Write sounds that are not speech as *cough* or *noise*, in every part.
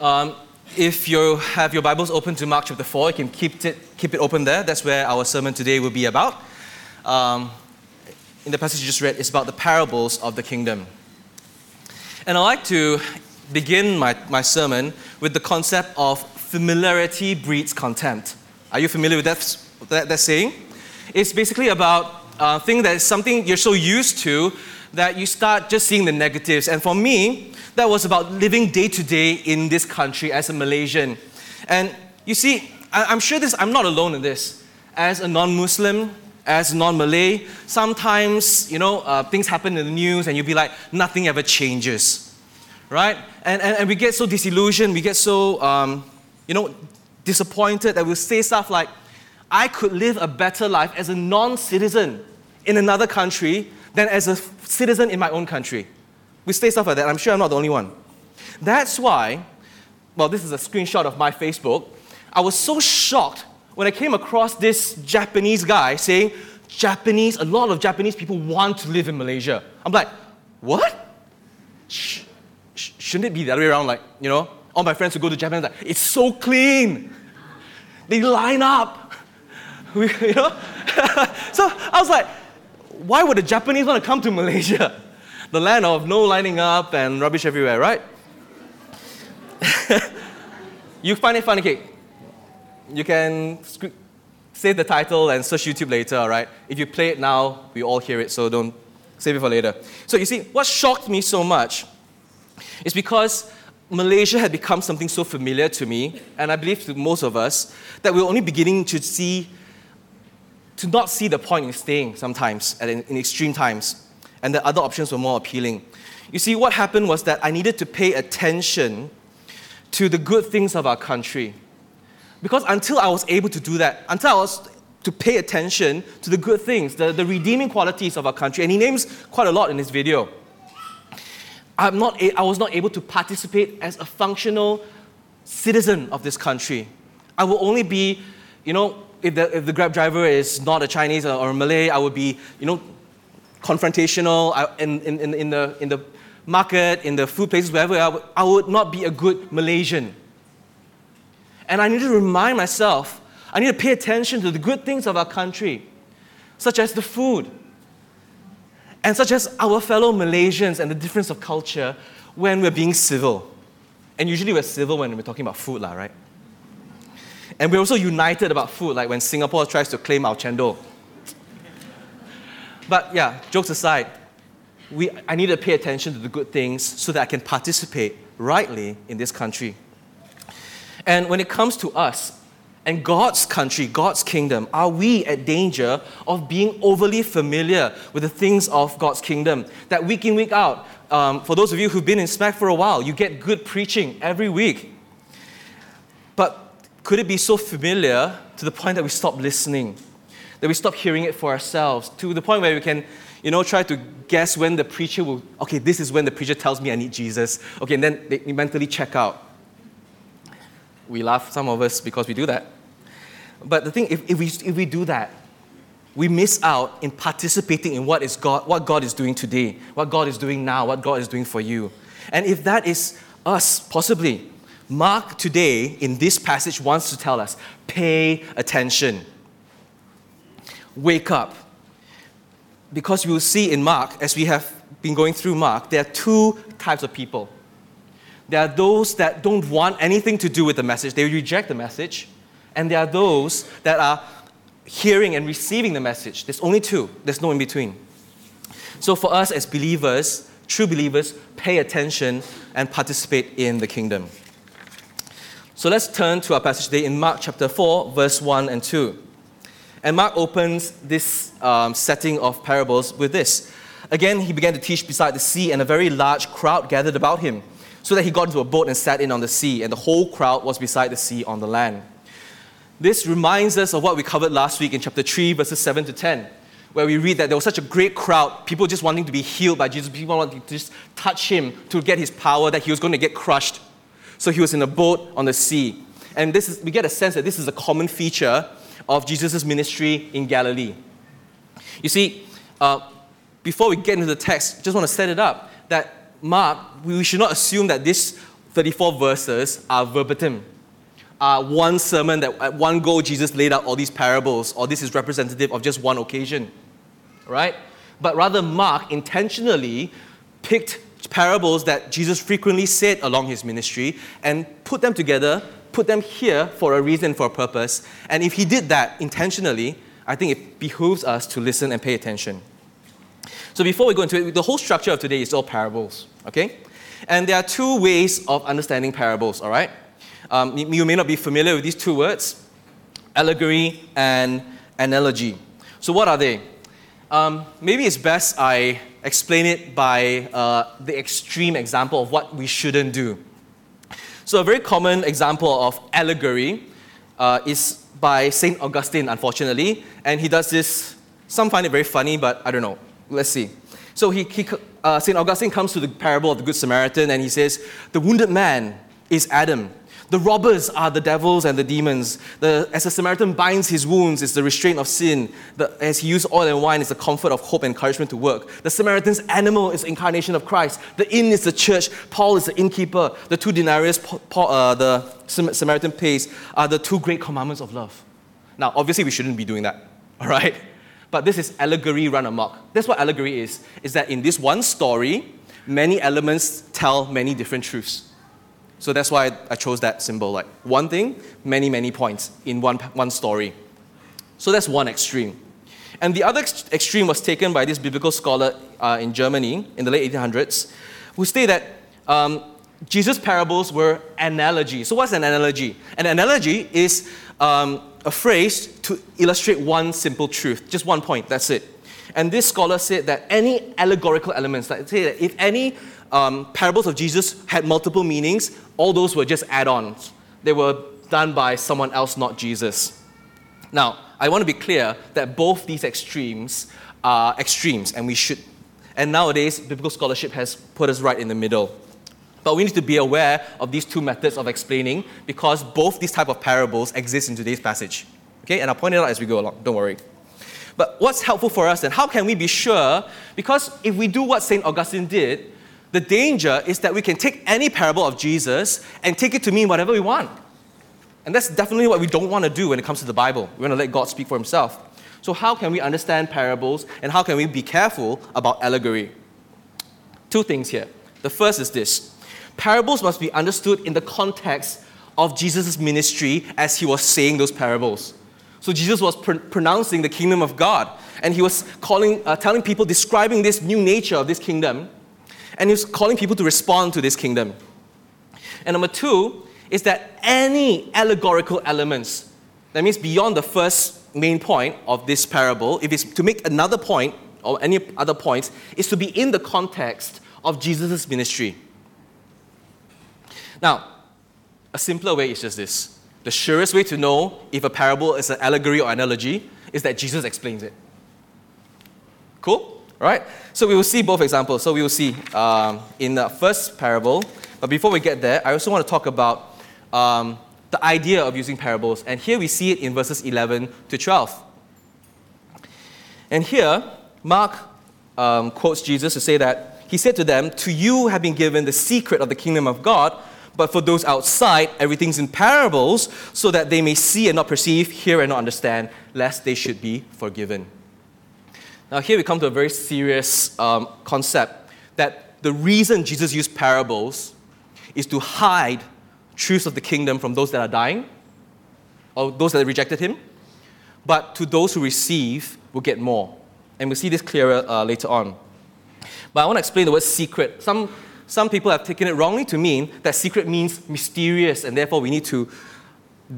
Um, if you have your Bibles open to Mark chapter 4, you can keep it, keep it open there. That's where our sermon today will be about. Um, in the passage you just read, it's about the parables of the kingdom. And I'd like to begin my, my sermon with the concept of familiarity breeds contempt. Are you familiar with that, that, that saying? It's basically about uh, thing that is something you're so used to that you start just seeing the negatives. And for me, that was about living day to day in this country as a Malaysian. And you see, I, am sure this, I'm not alone in this. As a non Muslim, as non Malay, sometimes, you know, uh, things happen in the news and you'll be like, nothing ever changes. Right? And, and, and we get so disillusioned, we get so, um, you know, disappointed that we'll say stuff like, I could live a better life as a non citizen in another country than as a citizen in my own country. We say stuff like that. I'm sure I'm not the only one. That's why, well, this is a screenshot of my Facebook. I was so shocked when I came across this Japanese guy saying, Japanese, a lot of Japanese people want to live in Malaysia. I'm like, what? Sh- sh- shouldn't it be the other way around? Like, you know, all my friends who go to Japan, like, it's so clean. They line up. *laughs* you know? *laughs* so I was like, why would the Japanese want to come to Malaysia? The land of no lining up and rubbish everywhere, right? *laughs* you find it funny, okay? You can save the title and search YouTube later, all right? If you play it now, we all hear it, so don't save it for later. So you see, what shocked me so much is because Malaysia had become something so familiar to me, and I believe to most of us, that we're only beginning to see to not see the point in staying sometimes in, in extreme times, and the other options were more appealing. You see, what happened was that I needed to pay attention to the good things of our country. Because until I was able to do that, until I was to pay attention to the good things, the, the redeeming qualities of our country, and he names quite a lot in this video. I'm not, I was not able to participate as a functional citizen of this country. I will only be, you know, if the, if the Grab driver is not a Chinese or a Malay, I would be, you know, confrontational uh, I, in, in, in, the, in the market, in the food places, wherever I would, I would not be a good Malaysian. And I need to remind myself, I need to pay attention to the good things of our country, such as the food, and such as our fellow Malaysians and the difference of culture when we're being civil. And usually we're civil when we're talking about food, lah, right? And we're also united about food, like when Singapore tries to claim our chendol. But yeah, jokes aside, we, I need to pay attention to the good things so that I can participate rightly in this country. And when it comes to us and God's country, God's kingdom, are we at danger of being overly familiar with the things of God's kingdom? That week in, week out, um, for those of you who've been in SMAC for a while, you get good preaching every week. But could it be so familiar to the point that we stop listening, that we stop hearing it for ourselves, to the point where we can, you know, try to guess when the preacher will, okay, this is when the preacher tells me I need Jesus. Okay, and then they mentally check out. We laugh, some of us, because we do that. But the thing, if, if, we, if we do that, we miss out in participating in what is God, what God is doing today, what God is doing now, what God is doing for you. And if that is us, possibly, Mark today in this passage wants to tell us pay attention. Wake up. Because we will see in Mark, as we have been going through Mark, there are two types of people. There are those that don't want anything to do with the message, they reject the message. And there are those that are hearing and receiving the message. There's only two, there's no in between. So for us as believers, true believers, pay attention and participate in the kingdom. So let's turn to our passage today in Mark chapter 4, verse 1 and 2. And Mark opens this um, setting of parables with this. Again, he began to teach beside the sea, and a very large crowd gathered about him, so that he got into a boat and sat in on the sea, and the whole crowd was beside the sea on the land. This reminds us of what we covered last week in chapter 3, verses 7 to 10, where we read that there was such a great crowd, people just wanting to be healed by Jesus, people wanting to just touch him to get his power, that he was going to get crushed. So he was in a boat on the sea. And this is, we get a sense that this is a common feature of Jesus' ministry in Galilee. You see, uh, before we get into the text, just want to set it up that Mark, we should not assume that these 34 verses are verbatim. Uh, one sermon that at one go Jesus laid out all these parables, or this is representative of just one occasion, right? But rather, Mark intentionally picked parables that Jesus frequently said along his ministry and put them together, put them here for a reason, for a purpose. And if he did that intentionally, I think it behooves us to listen and pay attention. So before we go into it, the whole structure of today is all parables, okay? And there are two ways of understanding parables, all right? Um, you may not be familiar with these two words allegory and analogy. So, what are they? Um, maybe it's best I explain it by uh, the extreme example of what we shouldn't do. So, a very common example of allegory uh, is by St. Augustine, unfortunately, and he does this. Some find it very funny, but I don't know. Let's see. So, he, he uh, St. Augustine comes to the parable of the Good Samaritan and he says, The wounded man is Adam the robbers are the devils and the demons. The, as the Samaritan binds his wounds, it's the restraint of sin. The, as he used oil and wine, it's the comfort of hope and encouragement to work. The Samaritan's animal is the incarnation of Christ. The inn is the church. Paul is the innkeeper. The two denarius Paul, uh, the Samaritan pays are the two great commandments of love. Now, obviously, we shouldn't be doing that, *laughs* all right? But this is allegory run amok. That's what allegory is, is that in this one story, many elements tell many different truths. So that's why I chose that symbol. Like one thing, many, many points in one, one story. So that's one extreme. And the other ex- extreme was taken by this biblical scholar uh, in Germany in the late 1800s, who stated that um, Jesus' parables were analogy. So, what's an analogy? An analogy is um, a phrase to illustrate one simple truth, just one point, that's it. And this scholar said that any allegorical elements, like say that if any um, parables of Jesus had multiple meanings, all those were just add ons. They were done by someone else, not Jesus. Now, I want to be clear that both these extremes are extremes, and we should. And nowadays, biblical scholarship has put us right in the middle. But we need to be aware of these two methods of explaining because both these type of parables exist in today's passage. Okay, and I'll point it out as we go along. Don't worry. But what's helpful for us then? How can we be sure? Because if we do what St. Augustine did, the danger is that we can take any parable of Jesus and take it to mean whatever we want. And that's definitely what we don't want to do when it comes to the Bible. We want to let God speak for himself. So, how can we understand parables and how can we be careful about allegory? Two things here. The first is this parables must be understood in the context of Jesus' ministry as he was saying those parables. So, Jesus was pr- pronouncing the kingdom of God, and he was calling, uh, telling people, describing this new nature of this kingdom and he's calling people to respond to this kingdom. And number two is that any allegorical elements, that means beyond the first main point of this parable, if it's to make another point or any other points, is to be in the context of Jesus' ministry. Now, a simpler way is just this. The surest way to know if a parable is an allegory or analogy is that Jesus explains it. Cool? Right? So we will see both examples. So we will see um, in the first parable. But before we get there, I also want to talk about um, the idea of using parables. And here we see it in verses 11 to 12. And here, Mark um, quotes Jesus to say that he said to them, To you have been given the secret of the kingdom of God, but for those outside, everything's in parables, so that they may see and not perceive, hear and not understand, lest they should be forgiven. Now, here we come to a very serious um, concept that the reason Jesus used parables is to hide truths of the kingdom from those that are dying or those that rejected him, but to those who receive will get more. And we'll see this clearer uh, later on. But I want to explain the word secret. Some, some people have taken it wrongly to mean that secret means mysterious, and therefore we need to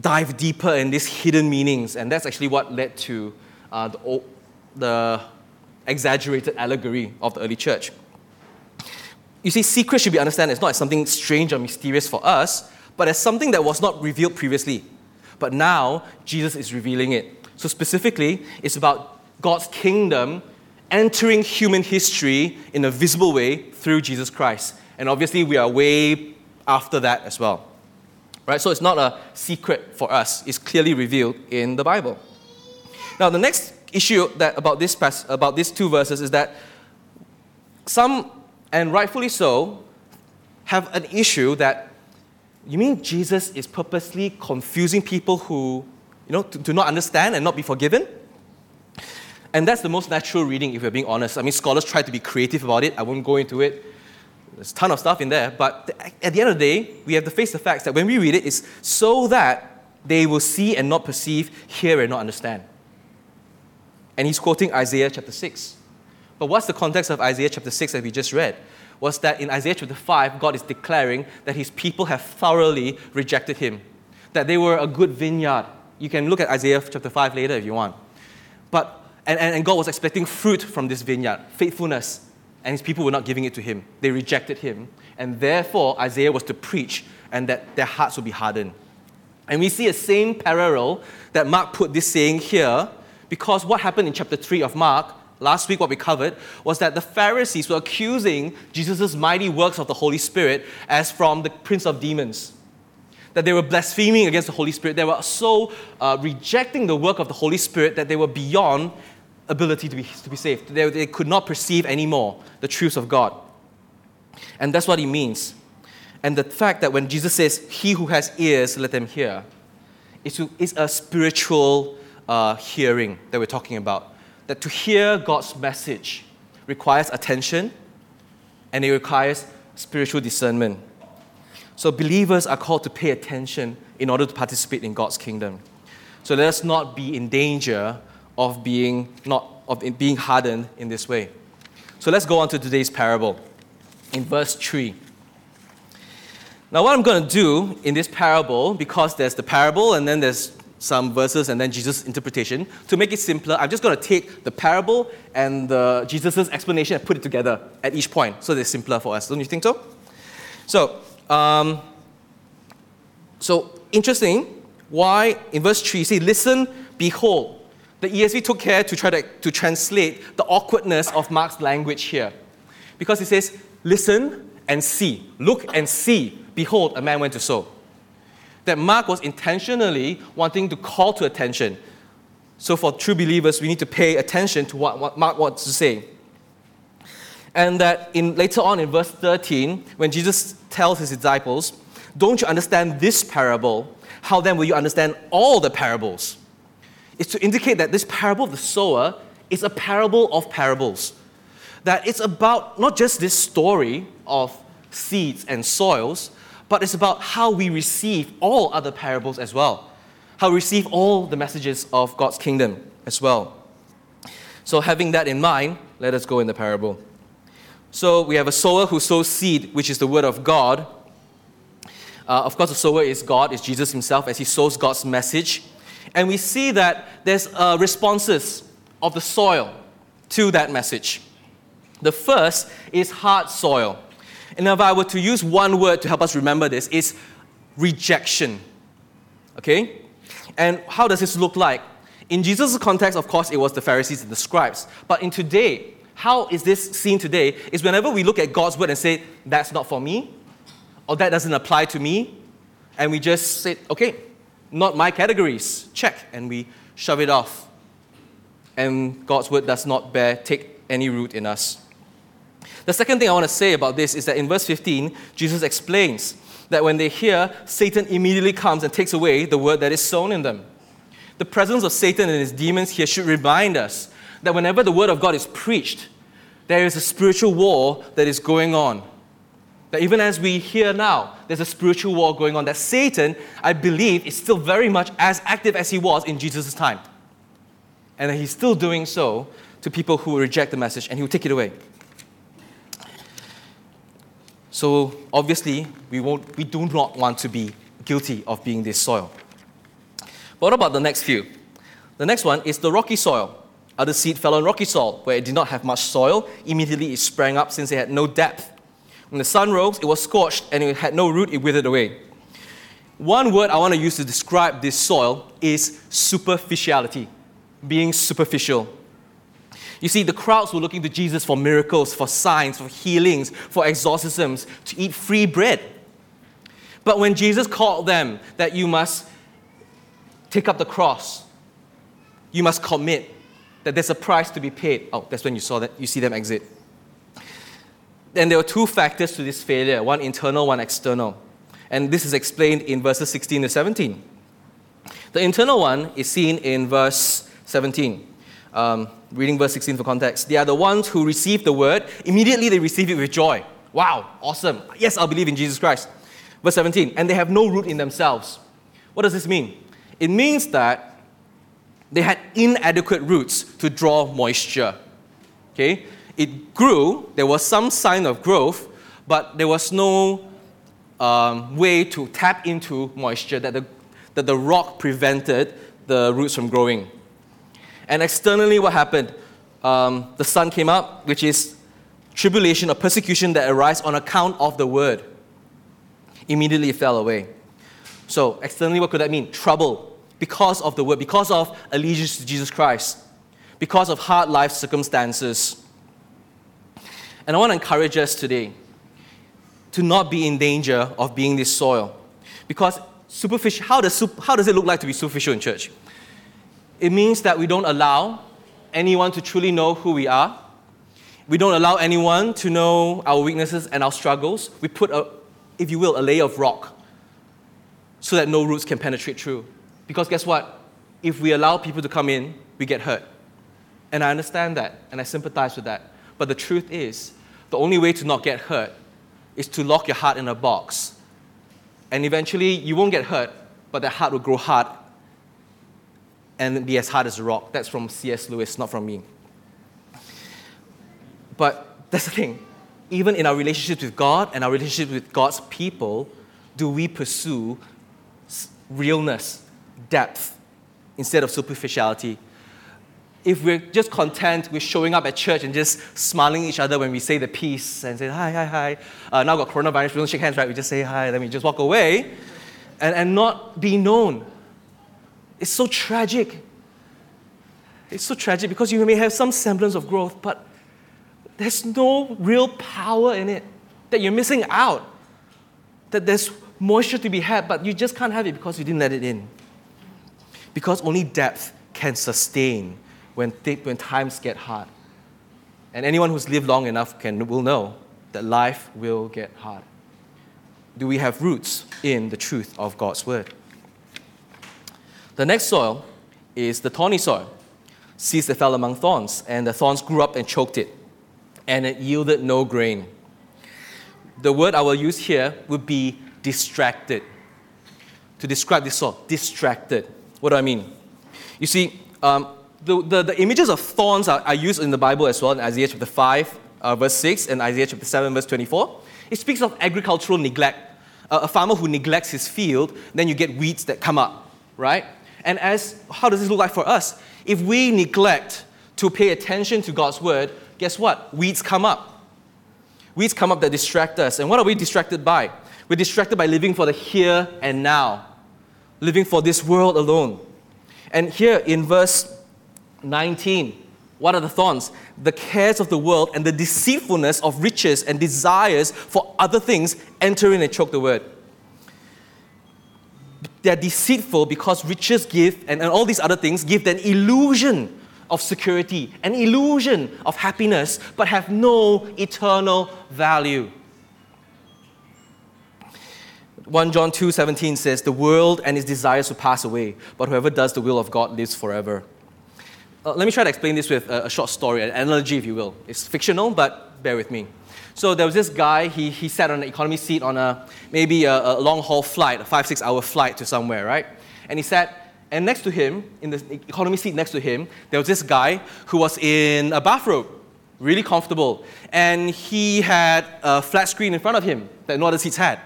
dive deeper in these hidden meanings. And that's actually what led to uh, the, the exaggerated allegory of the early church. You see, secret should be understood as not as something strange or mysterious for us, but as something that was not revealed previously. But now, Jesus is revealing it. So, specifically, it's about God's kingdom entering human history in a visible way through Jesus Christ. And obviously, we are way after that as well. Right? So, it's not a secret for us, it's clearly revealed in the Bible. Now, the next issue that about this about these two verses is that some, and rightfully so, have an issue that You mean Jesus is purposely confusing people who, you know, to, not understand and not be forgiven? And that's the most natural reading, if we're being honest. I mean, scholars try to be creative about it. I won't go into it. There's a ton of stuff in there. But at the end of the day, we have to face the facts that when we read it, it's so that they will see and not perceive, hear and not understand. And he's quoting Isaiah chapter 6. But what's the context of Isaiah chapter 6 that we just read? Was that in Isaiah chapter 5, God is declaring that his people have thoroughly rejected him, that they were a good vineyard. You can look at Isaiah chapter 5 later if you want. But, and, and God was expecting fruit from this vineyard, faithfulness, and his people were not giving it to him. They rejected him. And therefore, Isaiah was to preach and that their hearts would be hardened. And we see a same parallel that Mark put this saying here because what happened in chapter 3 of Mark, last week what we covered, was that the Pharisees were accusing Jesus' mighty works of the Holy Spirit as from the prince of demons. That they were blaspheming against the Holy Spirit. They were so uh, rejecting the work of the Holy Spirit that they were beyond ability to be, to be saved. They, they could not perceive anymore the truths of God. And that's what he means. And the fact that when Jesus says, He who has ears, let them hear, is a spiritual uh, hearing that we're talking about. That to hear God's message requires attention and it requires spiritual discernment. So believers are called to pay attention in order to participate in God's kingdom. So let us not be in danger of being not of being hardened in this way. So let's go on to today's parable in verse 3. Now, what I'm going to do in this parable, because there's the parable and then there's some verses and then Jesus' interpretation. To make it simpler, I'm just going to take the parable and the Jesus' explanation and put it together at each point so it's simpler for us. Don't you think so? So, um, so interesting. Why in verse 3 say, Listen, behold. The ESV took care to try to, to translate the awkwardness of Mark's language here. Because it says, Listen and see. Look and see. Behold, a man went to sow that Mark was intentionally wanting to call to attention. So, for true believers, we need to pay attention to what, what Mark wants to say. And that in, later on in verse 13, when Jesus tells his disciples, Don't you understand this parable? How then will you understand all the parables? It's to indicate that this parable of the sower is a parable of parables. That it's about not just this story of seeds and soils, but it's about how we receive all other parables as well. How we receive all the messages of God's kingdom as well. So, having that in mind, let us go in the parable. So, we have a sower who sows seed, which is the word of God. Uh, of course, the sower is God, is Jesus himself, as he sows God's message. And we see that there's uh, responses of the soil to that message. The first is hard soil. And if I were to use one word to help us remember this, is rejection. Okay? And how does this look like? In Jesus' context, of course, it was the Pharisees and the scribes. But in today, how is this seen today? Is whenever we look at God's word and say, that's not for me, or that doesn't apply to me, and we just say, okay, not my categories, check, and we shove it off. And God's word does not bear, take any root in us. The second thing I want to say about this is that in verse 15, Jesus explains that when they hear, Satan immediately comes and takes away the word that is sown in them. The presence of Satan and his demons here should remind us that whenever the word of God is preached, there is a spiritual war that is going on. That even as we hear now, there's a spiritual war going on. That Satan, I believe, is still very much as active as he was in Jesus' time. And that he's still doing so to people who reject the message and he will take it away. So obviously, we, won't, we do not want to be guilty of being this soil. But what about the next few? The next one is the rocky soil. Other seed fell on rocky soil, where it did not have much soil. Immediately it sprang up since it had no depth. When the sun rose, it was scorched, and it had no root, it withered away. One word I want to use to describe this soil is superficiality, being superficial. You see, the crowds were looking to Jesus for miracles, for signs, for healings, for exorcisms, to eat free bread. But when Jesus called them that you must take up the cross, you must commit, that there's a price to be paid. Oh, that's when you saw that, you see them exit. Then there were two factors to this failure one internal, one external. And this is explained in verses 16 to 17. The internal one is seen in verse 17. Um, reading verse 16 for context. They are the ones who receive the word, immediately they receive it with joy. Wow, awesome. Yes, I'll believe in Jesus Christ. Verse 17, and they have no root in themselves. What does this mean? It means that they had inadequate roots to draw moisture. Okay? It grew, there was some sign of growth, but there was no um, way to tap into moisture that the, that the rock prevented the roots from growing. And externally, what happened? Um, the sun came up, which is tribulation or persecution that arises on account of the word. Immediately it fell away. So, externally, what could that mean? Trouble because of the word, because of allegiance to Jesus Christ, because of hard life circumstances. And I want to encourage us today to not be in danger of being this soil. Because superficial, how does, how does it look like to be superficial in church? It means that we don't allow anyone to truly know who we are. We don't allow anyone to know our weaknesses and our struggles. We put, a, if you will, a layer of rock so that no roots can penetrate through. Because guess what? If we allow people to come in, we get hurt. And I understand that, and I sympathize with that. But the truth is, the only way to not get hurt is to lock your heart in a box. And eventually, you won't get hurt, but that heart will grow hard and be as hard as a rock. That's from C.S. Lewis, not from me. But that's the thing. Even in our relationships with God and our relationships with God's people, do we pursue realness, depth, instead of superficiality? If we're just content with showing up at church and just smiling at each other when we say the peace and say, hi, hi, hi. Uh, now got coronavirus, we don't shake hands, right? We just say hi, then we just walk away and, and not be known it's so tragic. It's so tragic because you may have some semblance of growth, but there's no real power in it. That you're missing out. That there's moisture to be had, but you just can't have it because you didn't let it in. Because only depth can sustain when, th- when times get hard. And anyone who's lived long enough can, will know that life will get hard. Do we have roots in the truth of God's word? The next soil is the thorny soil. Seeds that fell among thorns, and the thorns grew up and choked it, and it yielded no grain. The word I will use here would be distracted. To describe this soil, distracted. What do I mean? You see, um, the, the, the, images of thorns are, are, used in the Bible as well, in Isaiah chapter 5, uh, verse 6, and Isaiah chapter 7, verse 24. It speaks of agricultural neglect. Uh, a farmer who neglects his field, then you get weeds that come up, right? And as how does this look like for us? If we neglect to pay attention to God's word, guess what? Weeds come up. Weeds come up that distract us. And what are we distracted by? We're distracted by living for the here and now, living for this world alone. And here in verse 19, what are the thorns? The cares of the world and the deceitfulness of riches and desires for other things enter in and choke the word they're deceitful because riches give, and, and all these other things give an illusion of security, an illusion of happiness, but have no eternal value. 1 John 2 17 says, The world and its desires will pass away, but whoever does the will of God lives forever. Uh, let me try to explain this with a, a short story, an analogy, if you will. It's fictional, but bear with me. So there was this guy, he, he sat on an economy seat on a maybe a, a long haul flight, a five, six hour flight to somewhere, right? And he sat, and next to him, in the economy seat next to him, there was this guy who was in a bathrobe, really comfortable. And he had a flat screen in front of him that no other seats had.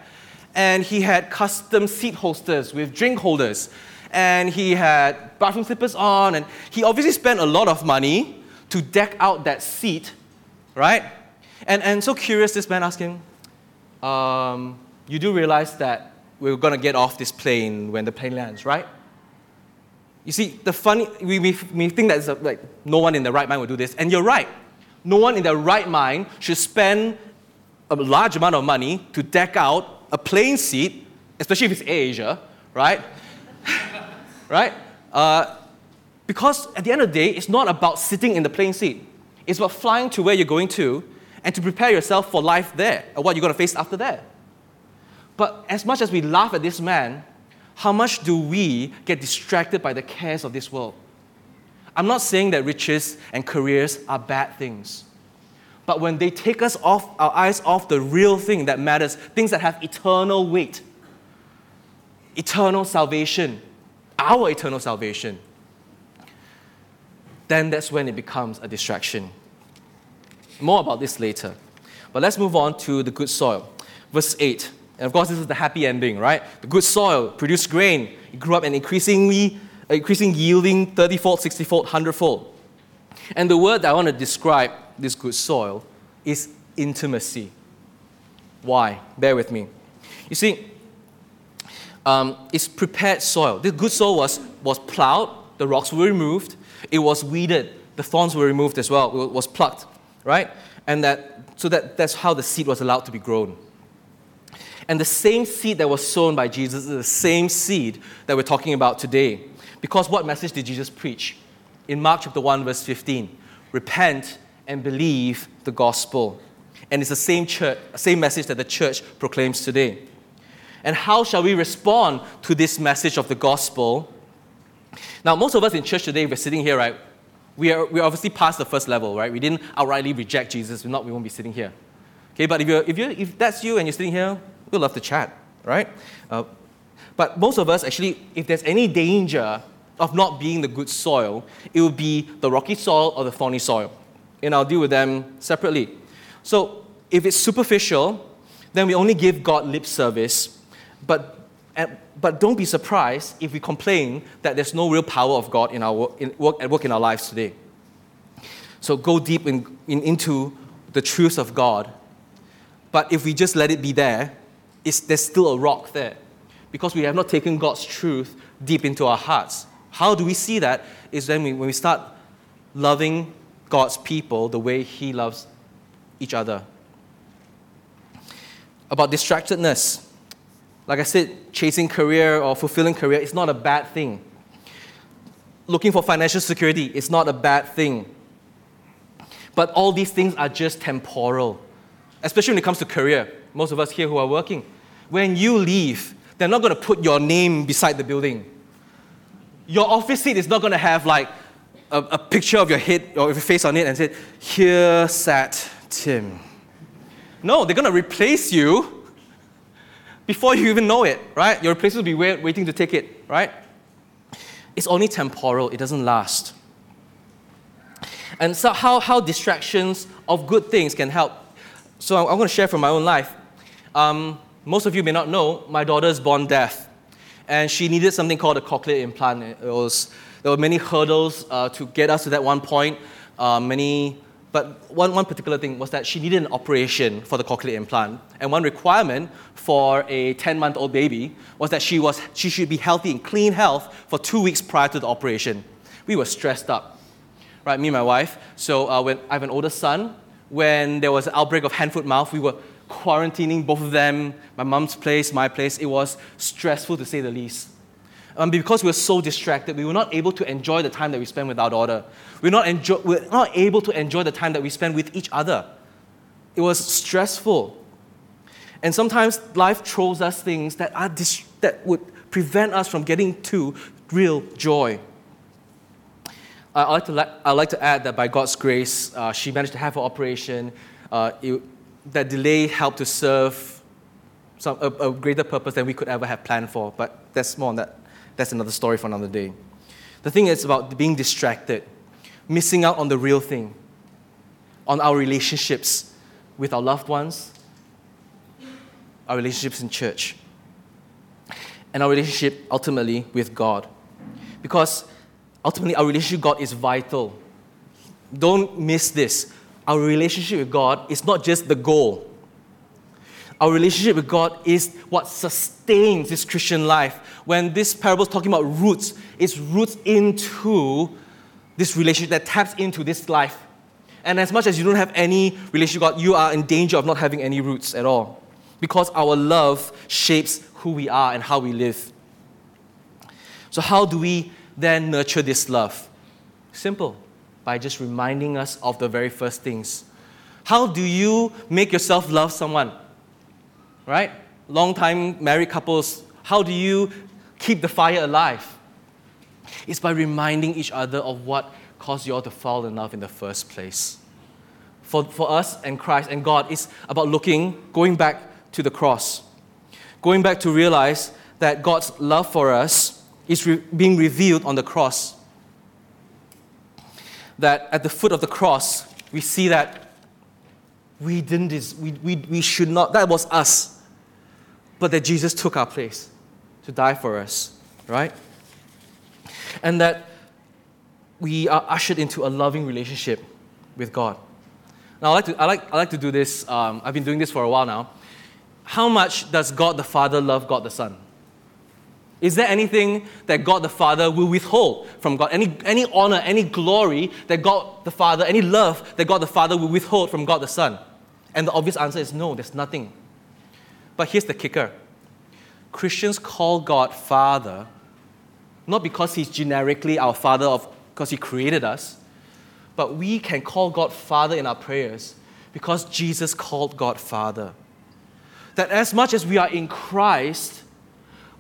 And he had custom seat holsters with drink holders. And he had bathroom slippers on. And he obviously spent a lot of money to deck out that seat, right? And, and so curious, this man asked him, um, You do realize that we're going to get off this plane when the plane lands, right? You see, the funny, we, we, we think that like, no one in the right mind would do this, and you're right. No one in their right mind should spend a large amount of money to deck out a plane seat, especially if it's Asia, right? *laughs* right? Uh, because at the end of the day, it's not about sitting in the plane seat. It's about flying to where you're going to and to prepare yourself for life there and what you're going to face after that. But as much as we laugh at this man, how much do we get distracted by the cares of this world? I'm not saying that riches and careers are bad things. But when they take us off our eyes off the real thing that matters, things that have eternal weight, eternal salvation, our eternal salvation, then that's when it becomes a distraction. More about this later. But let's move on to the good soil. Verse 8. And of course, this is the happy ending, right? The good soil produced grain. It grew up and increasingly, increasing yielding 30 fold, 60 fold, 100 fold. And the word that I want to describe this good soil is intimacy. Why? Bear with me. You see, um, it's prepared soil. The good soil was, was plowed, the rocks were removed, it was weeded, the thorns were removed as well, it was plucked, right? And that, so that, that's how the seed was allowed to be grown. And the same seed that was sown by Jesus is the same seed that we're talking about today. Because what message did Jesus preach? In Mark chapter 1, verse 15 repent and believe the gospel. And it's the same church, same message that the church proclaims today. And how shall we respond to this message of the gospel? Now, most of us in church today, we're sitting here, right? We are we're obviously past the first level, right? We didn't outrightly reject Jesus. We're not, we won't be sitting here. Okay, but if, you're, if, you're, if that's you and you're sitting here, we'd love to chat, right? Uh, but most of us, actually, if there's any danger of not being the good soil, it would be the rocky soil or the thorny soil. And I'll deal with them separately. So if it's superficial, then we only give God lip service, but, but don't be surprised if we complain that there's no real power of God in our work, in work, at work in our lives today. So go deep in, in, into the truths of God. But if we just let it be there, there's still a rock there because we have not taken God's truth deep into our hearts. How do we see that? Is when we, when we start loving God's people the way He loves each other. About distractedness. Like I said, chasing career or fulfilling career is not a bad thing. Looking for financial security is not a bad thing. But all these things are just temporal, especially when it comes to career. Most of us here who are working. When you leave, they're not going to put your name beside the building. Your office seat is not going to have like a, a, picture of your head or your face on it and say, Here sat Tim. No, they're going to replace you before you even know it, right? Your place will be wait, waiting to take it, right? It's only temporal, it doesn't last. And so, how, how distractions of good things can help. So, I'm, I'm going to share from my own life. Um, most of you may not know, my daughter's born deaf, and she needed something called a cochlear implant. It was, there were many hurdles uh, to get us to that one point. Uh, many but one, one particular thing was that she needed an operation for the cochlear implant. And one requirement for a 10 month old baby was that she, was, she should be healthy in clean health for two weeks prior to the operation. We were stressed up, right? Me and my wife. So uh, when I have an older son, when there was an outbreak of hand foot mouth, we were quarantining both of them, my mom's place, my place. It was stressful to say the least. Um, because we were so distracted, we were not able to enjoy the time that we spent with our daughter. We're not, enjoy, we're not able to enjoy the time that we spend with each other. It was stressful. And sometimes life throws us things that, are dis- that would prevent us from getting to real joy. I like to, la- I like to add that by God's grace, uh, she managed to have her operation. Uh, it, that delay helped to serve some, a, a greater purpose than we could ever have planned for, but that's more on that that's another story for another day. The thing is about being distracted, missing out on the real thing, on our relationships with our loved ones, our relationships in church, and our relationship ultimately with God. Because ultimately, our relationship with God is vital. Don't miss this. Our relationship with God is not just the goal, our relationship with God is what sustains this Christian life. When this parable is talking about roots, it's roots into this relationship that taps into this life. And as much as you don't have any relationship with God, you are in danger of not having any roots at all. Because our love shapes who we are and how we live. So, how do we then nurture this love? Simple, by just reminding us of the very first things. How do you make yourself love someone? Right? long time married couples, how do you keep the fire alive? It's by reminding each other of what caused you all to fall in love in the first place. For, for us and Christ and God, it's about looking, going back to the cross, going back to realize that God's love for us is re- being revealed on the cross. That at the foot of the cross, we see that we didn't, we, we, we should not, that was us. But that Jesus took our place to die for us, right? And that we are ushered into a loving relationship with God. Now, I like to, I like, I like to do this, um, I've been doing this for a while now. How much does God the Father love God the Son? Is there anything that God the Father will withhold from God? Any, any honor, any glory that God the Father, any love that God the Father will withhold from God the Son? And the obvious answer is no, there's nothing. But here's the kicker Christians call God Father not because He's generically our Father of because He created us, but we can call God Father in our prayers because Jesus called God Father. That as much as we are in Christ,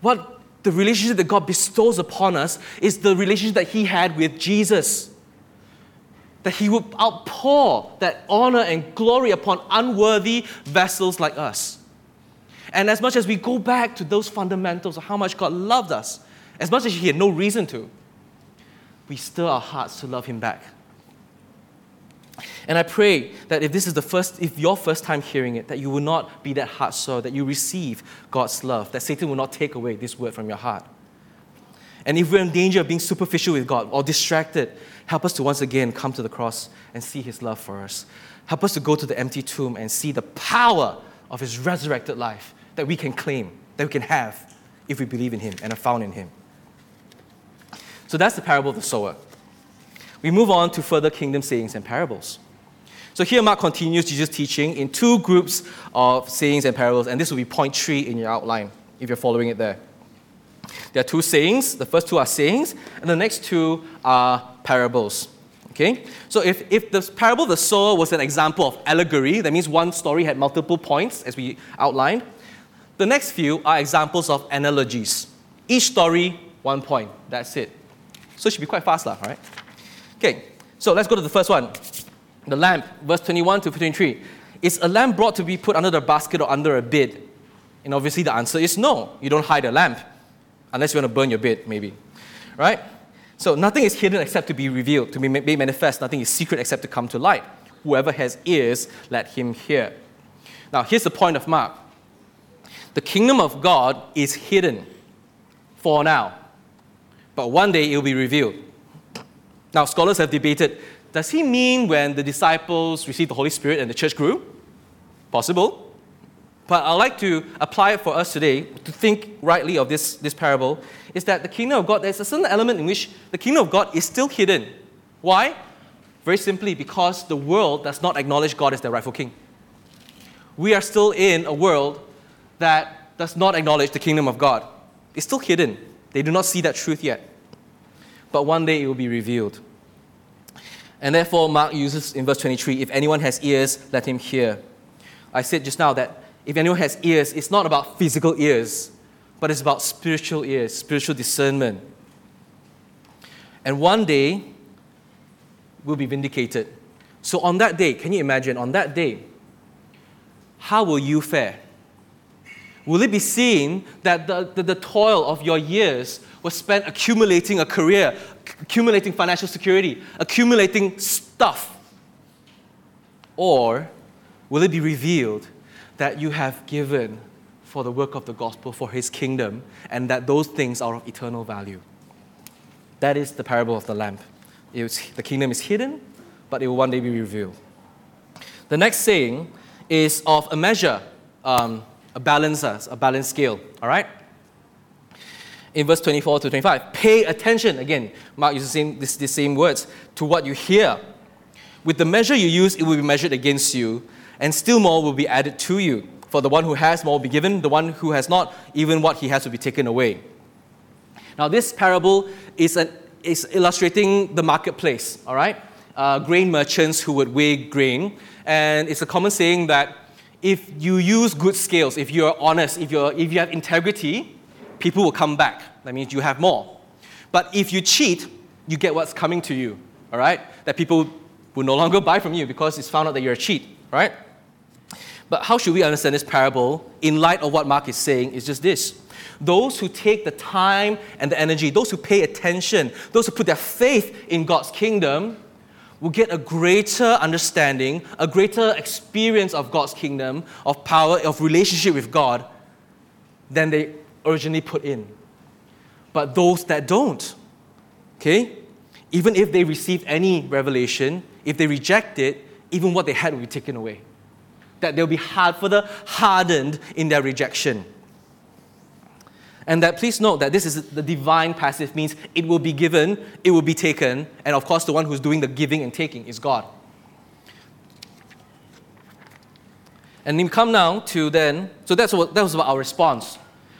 what the relationship that God bestows upon us is the relationship that He had with Jesus. That He would outpour that honor and glory upon unworthy vessels like us. And as much as we go back to those fundamentals of how much God loved us, as much as He had no reason to, we stir our hearts to love Him back. And I pray that if this is the first, if your first time hearing it, that you will not be that heart sore, that you receive God's love, that Satan will not take away this word from your heart. And if we're in danger of being superficial with God or distracted, help us to once again come to the cross and see His love for us. Help us to go to the empty tomb and see the power of His resurrected life that we can claim, that we can have if we believe in Him and are found in Him. So that's the parable of the sower we move on to further kingdom sayings and parables. So here Mark continues Jesus' teaching in two groups of sayings and parables, and this will be point three in your outline if you're following it there. There are two sayings. The first two are sayings, and the next two are parables. Okay? So if, if the parable of the sower was an example of allegory, that means one story had multiple points, as we outlined. The next few are examples of analogies. Each story, one point. That's it. So it should be quite fast, lah, right? Okay, so let's go to the first one. The lamp, verse 21 to 23. Is a lamp brought to be put under the basket or under a bed? And obviously the answer is no. You don't hide a lamp. Unless you want to burn your bed, maybe. Right? So nothing is hidden except to be revealed, to be made manifest. Nothing is secret except to come to light. Whoever has ears, let him hear. Now, here's the point of Mark the kingdom of God is hidden for now, but one day it will be revealed. Now, scholars have debated does he mean when the disciples received the Holy Spirit and the church grew? Possible. But I'd like to apply it for us today to think rightly of this, this parable is that the kingdom of God, there's a certain element in which the kingdom of God is still hidden. Why? Very simply because the world does not acknowledge God as their rightful king. We are still in a world that does not acknowledge the kingdom of God. It's still hidden. They do not see that truth yet. But one day it will be revealed. And therefore, Mark uses in verse 23 if anyone has ears, let him hear. I said just now that if anyone has ears, it's not about physical ears, but it's about spiritual ears, spiritual discernment. And one day, we'll be vindicated. So, on that day, can you imagine, on that day, how will you fare? Will it be seen that the, the, the toil of your years was spent accumulating a career, accumulating financial security, accumulating stuff? Or will it be revealed that you have given for the work of the gospel, for his kingdom, and that those things are of eternal value? That is the parable of the lamp. The kingdom is hidden, but it will one day be revealed. The next saying is of a measure, um, a balancer, a balance scale, all right? in verse 24 to 25. Pay attention. Again, Mark uses the same, this, the same words to what you hear. With the measure you use, it will be measured against you, and still more will be added to you. For the one who has more will be given, the one who has not, even what he has will be taken away. Now, this parable is, an, is illustrating the marketplace, all right? Uh, grain merchants who would weigh grain. And it's a common saying that if you use good skills, if you're honest, if, you're, if you have integrity, people will come back. That means you have more. But if you cheat, you get what's coming to you, all right? That people will no longer buy from you because it's found out that you're a cheat, right? But how should we understand this parable in light of what Mark is saying? Is just this. Those who take the time and the energy, those who pay attention, those who put their faith in God's kingdom, will get a greater understanding, a greater experience of God's kingdom, of power, of relationship with God than they originally put in. But those that don't, okay, even if they receive any revelation, if they reject it, even what they had will be taken away. That they'll be hard, further hardened in their rejection. And that please note that this is the divine passive means it will be given, it will be taken, and of course the one who's doing the giving and taking is God. And we come now to then, so that's what that was about our response.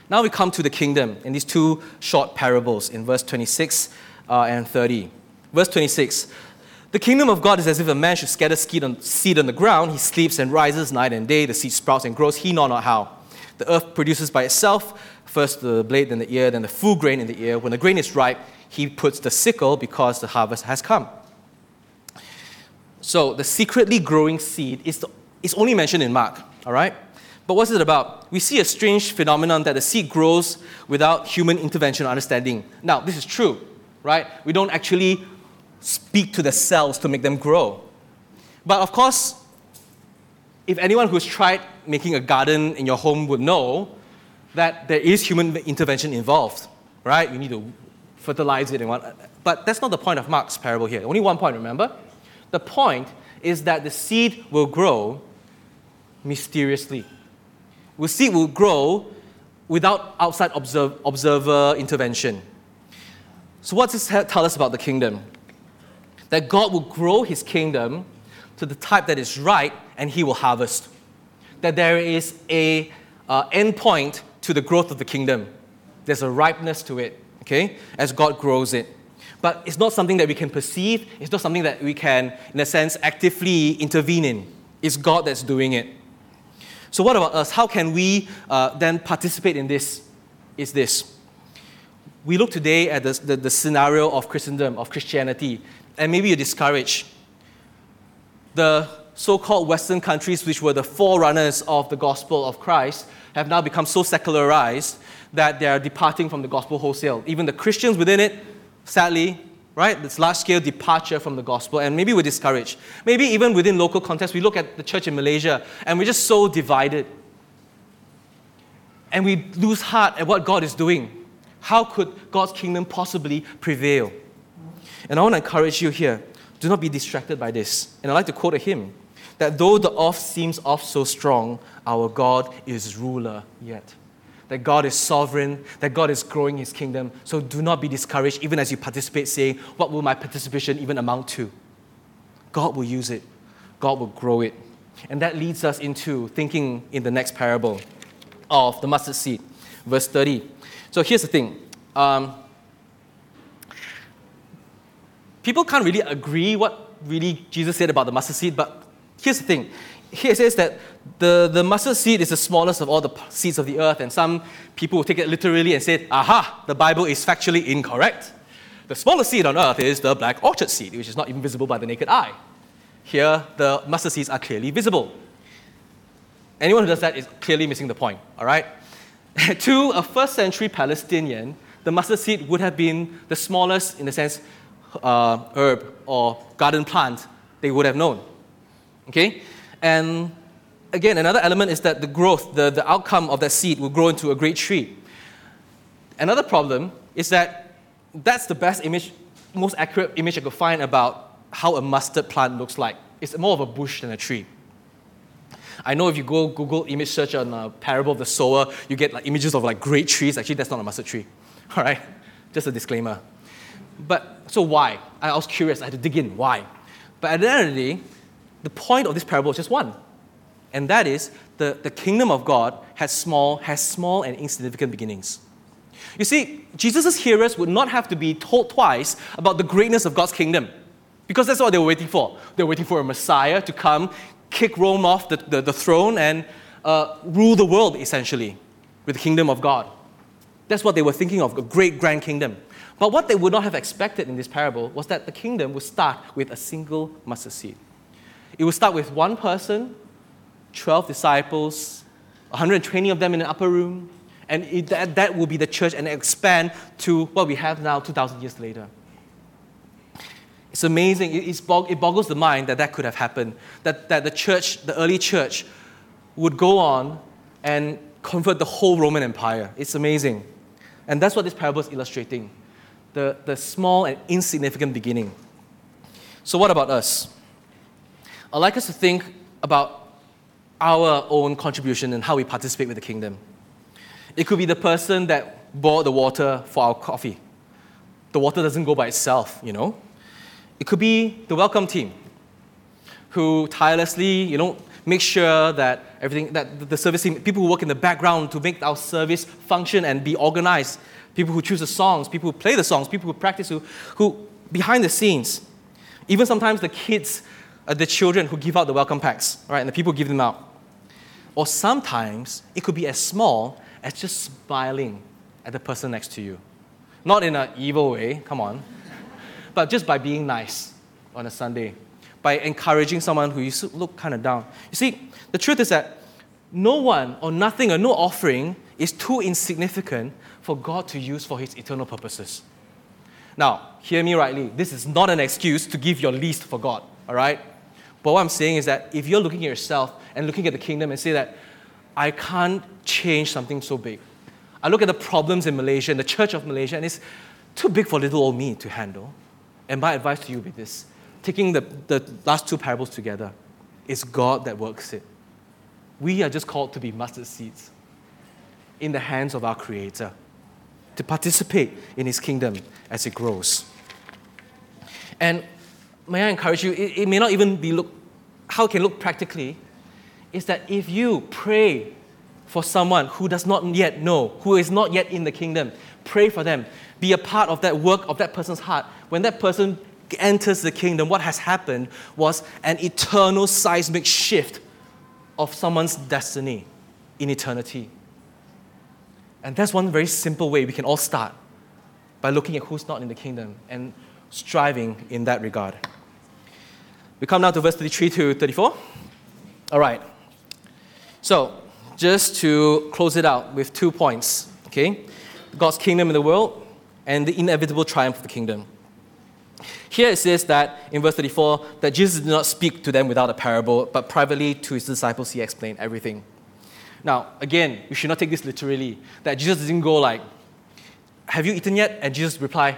Now we come to the kingdom in these two short parables in verse 26 uh, and 30. Verse 26 The kingdom of God is as if a man should scatter seed on, seed on the ground. He sleeps and rises night and day. The seed sprouts and grows, he know not how. The earth produces by itself first the blade, then the ear, then the full grain in the ear. When the grain is ripe, he puts the sickle because the harvest has come. So the secretly growing seed is, the, is only mentioned in Mark, all right? But what's it about? We see a strange phenomenon that the seed grows without human intervention or understanding. Now, this is true, right? We don't actually speak to the cells to make them grow. But of course, if anyone who's tried making a garden in your home would know that there is human intervention involved, right? You need to fertilize it and what. But that's not the point of Mark's parable here. Only one point, remember? The point is that the seed will grow mysteriously. The seed will grow without outside observe, observer intervention. So, what does this tell us about the kingdom? That God will grow his kingdom to the type that is right and he will harvest. That there is a uh, end point to the growth of the kingdom. There's a ripeness to it, okay, as God grows it. But it's not something that we can perceive, it's not something that we can, in a sense, actively intervene in. It's God that's doing it. So, what about us? How can we uh, then participate in this? Is this. We look today at the, the, the scenario of Christendom, of Christianity, and maybe you're discouraged. The so called Western countries, which were the forerunners of the gospel of Christ, have now become so secularized that they are departing from the gospel wholesale. Even the Christians within it, sadly, right, this large scale departure from the gospel, and maybe we're discouraged. Maybe even within local context, we look at the church in Malaysia and we're just so divided. And we lose heart at what God is doing. How could God's kingdom possibly prevail? And I want to encourage you here do not be distracted by this. And I'd like to quote a hymn that though the off seems off so strong, our God is ruler yet. That God is sovereign, that God is growing his kingdom. So do not be discouraged, even as you participate, saying, What will my participation even amount to? God will use it, God will grow it. And that leads us into thinking in the next parable of the mustard seed, verse 30. So here's the thing. Um, people can't really agree what really Jesus said about the mustard seed, but Here's the thing. Here it says that the, the mustard seed is the smallest of all the seeds of the earth, and some people will take it literally and say, aha, the Bible is factually incorrect. The smallest seed on earth is the black orchid seed, which is not even visible by the naked eye. Here, the mustard seeds are clearly visible. Anyone who does that is clearly missing the point, all right? *laughs* to a first century Palestinian, the mustard seed would have been the smallest, in a sense, uh, herb or garden plant they would have known. Okay? And again, another element is that the growth, the, the outcome of that seed will grow into a great tree. Another problem is that that's the best image, most accurate image I could find about how a mustard plant looks like. It's more of a bush than a tree. I know if you go Google image search on a parable of the sower, you get like images of like great trees. Actually, that's not a mustard tree. *laughs* All right? Just a disclaimer. But so why? I was curious. I had to dig in. Why? But at the end of the day, the point of this parable is just one, and that is the, the kingdom of God has small, has small and insignificant beginnings. You see, Jesus' hearers would not have to be told twice about the greatness of God's kingdom because that's what they were waiting for. They were waiting for a Messiah to come, kick Rome off the, the, the throne and uh, rule the world, essentially, with the kingdom of God. That's what they were thinking of, a great grand kingdom. But what they would not have expected in this parable was that the kingdom would start with a single mustard seed. It would start with one person, 12 disciples, 120 of them in an upper room, and it, that, that will be the church and expand to what we have now 2,000 years later. It's amazing. It, bog- it boggles the mind that that could have happened. That, that the church, the early church, would go on and convert the whole Roman Empire. It's amazing. And that's what this parable is illustrating the, the small and insignificant beginning. So, what about us? I'd like us to think about our own contribution and how we participate with the kingdom. It could be the person that bought the water for our coffee. The water doesn't go by itself, you know. It could be the welcome team who tirelessly, you know, make sure that everything, that the service team, people who work in the background to make our service function and be organized, people who choose the songs, people who play the songs, people who practice, who, who behind the scenes, even sometimes the kids, uh, the children who give out the welcome packs, right, and the people give them out. Or sometimes it could be as small as just smiling at the person next to you. Not in an evil way, come on, *laughs* but just by being nice on a Sunday, by encouraging someone who to look kind of down. You see, the truth is that no one or nothing or no offering is too insignificant for God to use for his eternal purposes. Now, hear me rightly. This is not an excuse to give your least for God, all right? But what I'm saying is that if you're looking at yourself and looking at the kingdom and say that, I can't change something so big. I look at the problems in Malaysia, the church of Malaysia, and it's too big for little old me to handle. And my advice to you would be this taking the, the last two parables together, it's God that works it. We are just called to be mustard seeds in the hands of our Creator, to participate in His kingdom as it grows. And may I encourage you, it, it may not even be look, how it can look practically, is that if you pray for someone who does not yet know, who is not yet in the kingdom, pray for them. Be a part of that work of that person's heart. When that person enters the kingdom, what has happened was an eternal seismic shift of someone's destiny in eternity. And that's one very simple way we can all start by looking at who's not in the kingdom and striving in that regard. We come now to verse 33 to 34. All right. So, just to close it out with two points, okay? God's kingdom in the world and the inevitable triumph of the kingdom. Here it says that in verse 34 that Jesus did not speak to them without a parable, but privately to his disciples he explained everything. Now, again, we should not take this literally. That Jesus didn't go like, Have you eaten yet? And Jesus replied,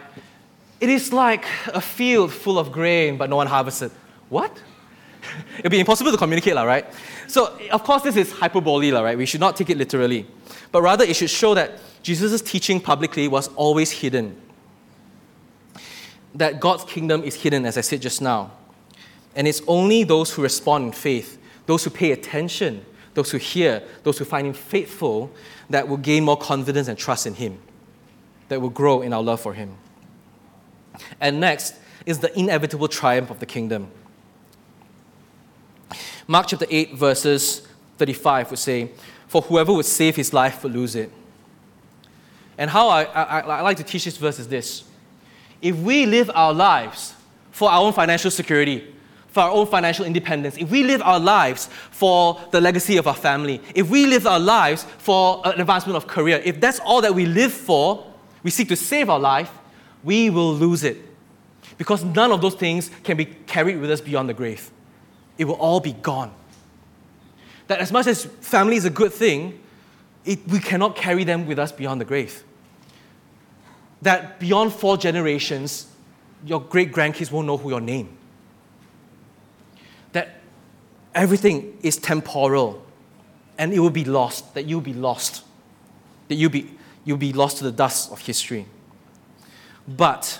It is like a field full of grain, but no one harvested. What? *laughs* It'd be impossible to communicate, right? So, of course, this is hyperbole, right? We should not take it literally. But rather, it should show that Jesus' teaching publicly was always hidden. That God's kingdom is hidden, as I said just now. And it's only those who respond in faith, those who pay attention, those who hear, those who find Him faithful, that will gain more confidence and trust in Him, that will grow in our love for Him. And next is the inevitable triumph of the kingdom. Mark chapter 8, verses 35 would say, For whoever would save his life will lose it. And how I, I, I like to teach this verse is this if we live our lives for our own financial security, for our own financial independence, if we live our lives for the legacy of our family, if we live our lives for an advancement of career, if that's all that we live for, we seek to save our life, we will lose it. Because none of those things can be carried with us beyond the grave it will all be gone. That as much as family is a good thing, it, we cannot carry them with us beyond the grave. That beyond four generations, your great grandkids won't know who your name. That everything is temporal and it will be lost, that you'll be lost, that you'll be, you'll be lost to the dust of history. But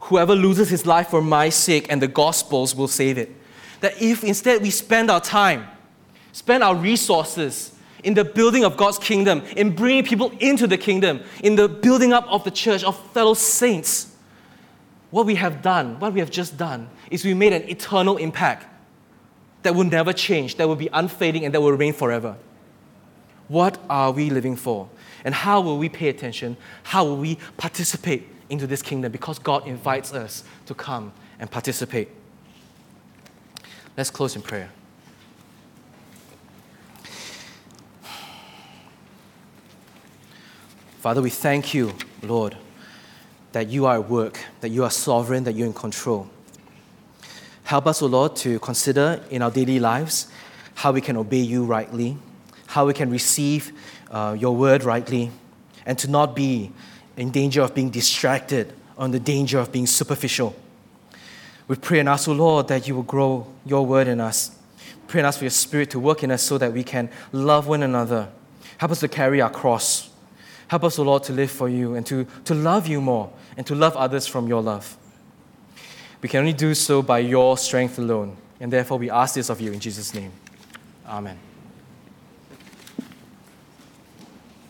whoever loses his life for my sake and the gospel's will save it. That if instead we spend our time, spend our resources in the building of God's kingdom, in bringing people into the kingdom, in the building up of the church, of fellow saints, what we have done, what we have just done, is we made an eternal impact that will never change, that will be unfading, and that will remain forever. What are we living for? And how will we pay attention? How will we participate into this kingdom? Because God invites us to come and participate. Let's close in prayer. Father, we thank you, Lord, that you are at work, that you are sovereign, that you're in control. Help us, O Lord, to consider in our daily lives how we can obey you rightly, how we can receive uh, your word rightly, and to not be in danger of being distracted on the danger of being superficial. We pray and ask, O Lord, that you will grow your word in us. Pray and ask for your spirit to work in us so that we can love one another. Help us to carry our cross. Help us, O Lord, to live for you and to, to love you more and to love others from your love. We can only do so by your strength alone. And therefore, we ask this of you in Jesus' name. Amen.